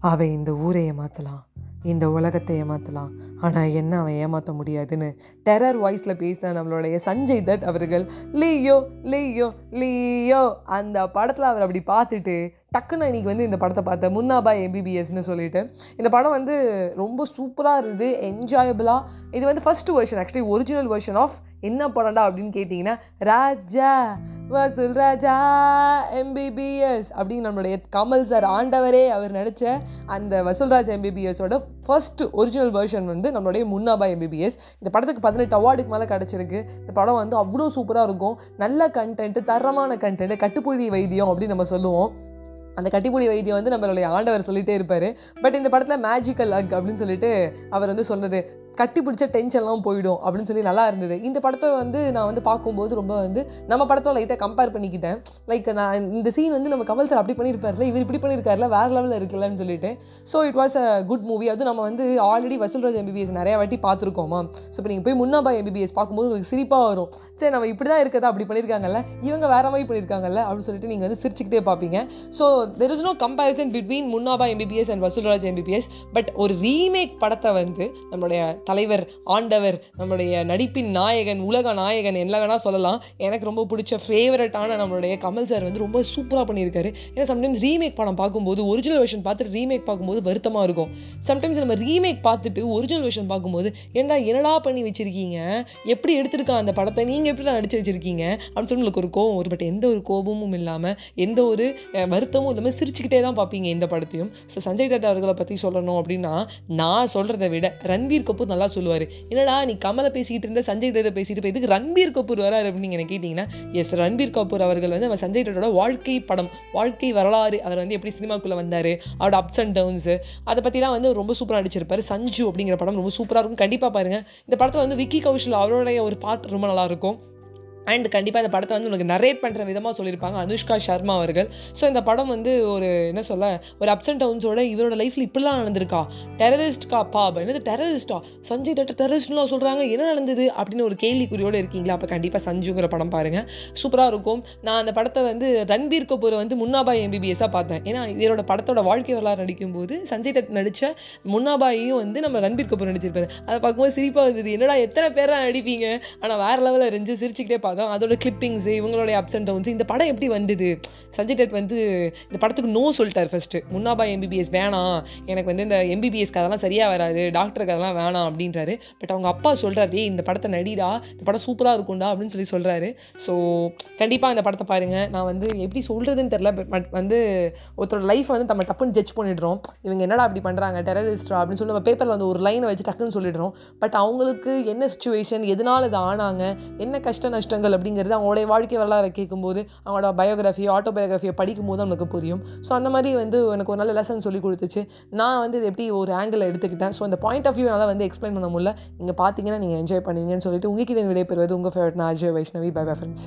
அவன் இந்த ஊரை ஏமாற்றலாம் இந்த உலகத்தை ஏமாற்றலாம் ஆனால் என்ன அவன் ஏமாற்ற முடியாதுன்னு டெரர் வாய்ஸில் பேசின நம்மளுடைய சஞ்சய் தட் அவர்கள் லீயோ லீயோ லியோ அந்த படத்தில் அவர் அப்படி பார்த்துட்டு டக்குன்னு இன்னைக்கு வந்து இந்த படத்தை பார்த்தேன். முன்னாபா எம்பிபிஎஸ்னு சொல்லிட்டு. இந்த படம் வந்து ரொம்ப சூப்பராக இருந்தது என்ஜாயபிளாக இது வந்து first version actually original version of என்ன படம்டா அப்படின்னு கேட்டிங்கன்னா ராஜா வசூல் ராஜா எம்பிபிஎஸ் அப்படின்னு நம்மளுடைய கமல் சார் ஆண்டவரே அவர் நடித்த அந்த வசூல்ராஜ் எம்பிபிஎஸோட ஃபர்ஸ்ட் ஒரிஜினல் வெர்ஷன் வந்து நம்மளுடைய முன்னாபா எம்பிபிஎஸ் இந்த படத்துக்கு பதினெட்டு அவார்டுக்கு மேலே கிடச்சிருக்கு. இந்த படம் வந்து அவ்வளோ சூப்பராக இருக்கும். நல்ல கண்டென்ட் தரமான கண்டென்ட் கட்டுப்புழி வைத்தியம் அப்படின்னு நம்ம சொல்லுவோம். அந்த கட்டிப்புடி வைத்தியம் வந்து நம்மளுடைய ஆண்டவர் சொல்லிகிட்டே இருப்பார். பட் இந்த படத்தில் மேஜிக்கல் அக் அப்படின்னு சொல்லிட்டு அவர் வந்து சொன்னது கட்டி பிடிச்ச டென்ஷன்லாம் போயிடும் அப்படின்னு சொல்லி நல்லா இருந்தது. இந்த படத்தை வந்து நான் வந்து பார்க்கும்போது ரொம்ப வந்து நம்ம படத்தோட லைட்டாக கம்பேர் பண்ணிக்கிட்டேன். லைக் நான் இந்த சீன் வந்து நம்ம கமல் சார் அப்படி பண்ணியிருப்பார்ல இவர் இப்படி பண்ணியிருக்காருல வேறு லெவலில் இருக்குல்லன்னு சொல்லிட்டு. So it was a good movie அதுவும் நம்ம வந்து ஆல்ரெடி வசூல்ராஜ் எம்பிபிஎஸ் நிறைய வாட்டி பார்த்துருக்கோமா ஸோ இப்போ நீங்கள் போய் முன்னாபா எம்பிபிஎஸ் பார்க்கும்போது உங்களுக்கு சிரிப்பாக வரும். சரி நம்ம இப்படி தான் இருக்கதா? அப்படி பண்ணியிருக்காங்கல்ல இவங்க வேற மாதிரி பண்ணியிருக்காங்கல்ல அப்படின்னு சொல்லிட்டு நீங்கள் வந்து சிரிச்சுக்கிட்டே பார்ப்பீங்க. So there is no comparison between Munnabhai MBBS and Vasoolraj MBBS but ஒரு ரீமேக் படத்தை வந்து நம்மளுடைய தலைவர் ஆண்டவர் நம்மளுடைய நடிப்பின் நாயகன் உலக நாயகன் என்ன வேணால் சொல்லலாம். எனக்கு ரொம்ப பிடிச்ச ஃபேவரட்டான நம்மளுடைய கமல் சார் வந்து ரொம்ப சூப்பராக பண்ணியிருக்காரு. ஏன்னா சம்டைம்ஸ் ரீமேக் படம் பார்க்கும்போது ஒரிஜினல் வெர்ஷன் பார்த்துட்டு ரீமேக் பார்க்கும்போது வருத்தமாக இருக்கும். சம்டைம்ஸ் நம்ம ரீமேக் பார்த்துட்டு ஒரிஜினல் வெர்ஷன் பார்க்கும்போது ஏன்டா என்னடா பண்ணி வச்சிருக்கீங்க? எப்படி எடுத்திருக்கான் அந்த படத்தை? நீங்கள் எப்படி நடிச்சு வச்சுருக்கீங்க? அப்படின்னு சொல்லி உங்களுக்கு ஒரு கோபம் ஒரு பட் எந்த ஒரு கோபமும் இல்லாமல் எந்த ஒரு வருத்தமும் இல்லாமல் சிரிச்சுக்கிட்டே தான் பார்ப்பீங்க இந்த படத்தையும். ஸோ சஞ்சய் தட் அவர்களை பற்றி சொல்லணும் அப்படின்னா நான் சொல்கிறத விட ரன்பீர் கபூர் நல்லா சொல்லுவார். என்னடா நீ கமலை பேசிக்கிட்டு இருந்த சஞ்சய் தத்தை பேசிட்டு போய் இதுக்கு ரன்பீர் கபூர் வராரு அப்படின்னு நீங்கள் கேட்டிங்கன்னா எஸ் ரன்பீர் கபூர் அவர்கள் வந்து நம்ம சஞ்சய் தத்தோட வாழ்க்கை படம் வாழ்க்கை வரலாறு அவர் வந்து எப்படி சினிமாக்குள்ளே வந்தார் அவரோட அப்ஸ் அண்ட் டவுன்ஸு அதை பற்றிலாம் வந்து ரொம்ப சூப்பராக அடிச்சிருப்பார் சஞ்சு அப்படிங்கிற படம் ரொம்ப சூப்பராக இருக்கும். கண்டிப்பாக பாருங்கள் இந்த படத்தில் வந்து விக்கி கௌஷல் அவருடைய ஒரு பாட்டு ரொம்ப நல்லாயிருக்கும் அண்ட் கண்டிப்பாக இந்த படத்தை வந்து உனக்கு நரேட் பண்ணுற விதமாக சொல்லியிருப்பாங்க அனுஷ்கா சர்மா அவர்கள். ஸோ இந்த படம் வந்து ஒரு என்ன சொல்ல ஒரு அப்ஸ் அண்ட் டவுன்ஸோட இவரோட லைஃப்பில் இப்படிலாம் நடந்திருக்கா? டெரரிஸ்ட்கா பாப் என்னது டெரரிஸ்டா சஞ்சய் தட்டு டெரரிஸ்ட்லாம் சொல்கிறாங்க என்ன நடந்தது அப்படின்னு ஒரு கேள்விக்குறியோடு இருக்கீங்களா? அப்போ கண்டிப்பாக சஞ்சுங்கிற படம் பாருங்கள் சூப்பராக இருக்கும். நான் அந்த படத்தை வந்து ரன்பீர் கபூரை வந்து முன்னாபாய் எம்பிபிஎஸ்ஸாக பார்த்தேன். ஏன்னா இவரோட படத்தோட வாழ்க்கை வரலாறு நடிக்கும்போது சஞ்சய் தட் நடித்த முன்னாபாயையும் வந்து நம்ம ரன்பீர் கபூர் நடிச்சிருப்பாரு. அதை பார்க்கும்போது சிரிப்பாக இருந்தது. என்னடா எத்தனை பேராக நடிப்பீங்க? ஆனால் வேறு லெவலில் இருந்துச்சு. சிரிச்சுக்கிட்டே அதான் அதோட கிளிப்பிங்ஸு இவங்களுடைய அப்ஸ் அண்ட் டவுன்ஸ் இந்த படம் எப்படி வந்தது? சஞ்சய் டட் வந்து இந்த படத்துக்கு நோ சொல்லிட்டார் ஃபஸ்ட்டு முன்னாபா எம்பிபிஎஸ் வேணாம். எனக்கு வந்து இந்த எம்பிபிஎஸ்க்கு அதெல்லாம் சரியாக வராது. டாக்டருக்கு அதெல்லாம் வேணாம் அப்படின்றாரு. பட் அவங்க அப்பா சொல்கிறாரு "ஏய், இந்த படத்தை நடிடா. இந்த படம் சூப்பராக இருக்கும்டா அப்படின்னு சொல்லி சொல்கிறாரு ஸோ கண்டிப்பாக இந்த படத்தை பாருங்கள் நான் வந்து எப்படி சொல்கிறதுன்னு தெரில பட் வந்து ஒருத்தரோட லைஃப் வந்து நம்ம டப்புன்னு ஜட்ஜ் பண்ணிடுறோம். இவங்க என்னடா அப்படி பண்ணுறாங்க டெரரிஸ்டா அப்படின்னு சொல்லி நம்ம பேப்பரில் வந்து ஒரு லைனை வச்சு டக்குன்னு சொல்லிடுறோம். பட் அவங்களுக்கு என்ன சுச்சுவேஷன் எதனால் இது ஆனாங்க? என்ன கஷ்ட நஷ்டங்கள் அப்படிங்கிறது அவங்களுடைய வாழ்க்கை வரலாறு கேட்கும்போது அவங்களோட பயோகிராஃபி ஆட்டோபயோகிராஃபியோ படிக்கும்போது நம்மளுக்கு புரியும். ஸோ அந்த மாதிரி வந்து எனக்கு ஒரு நல்ல லெசன் சொல்லி கொடுத்துச்சு. நான் வந்து இது எப்படி ஒரு ஆங்கிள் எடுத்துக்கிட்டேன்? ஸோ அந்த பாயிண்ட் ஆஃப் வியூ என்னால் வந்து எக்ஸ்பிளைன் பண்ண முடியல. நீங்கள் பார்த்தீங்கன்னா நீங்கள் என்ஜாய் பண்ணுவீங்கன்னு சொல்லிட்டு உங்ககிட்ட விடைபெறுவது உங்கள் ஃபேவரட் நான் Ajay Vaishnavi. Bye bye friends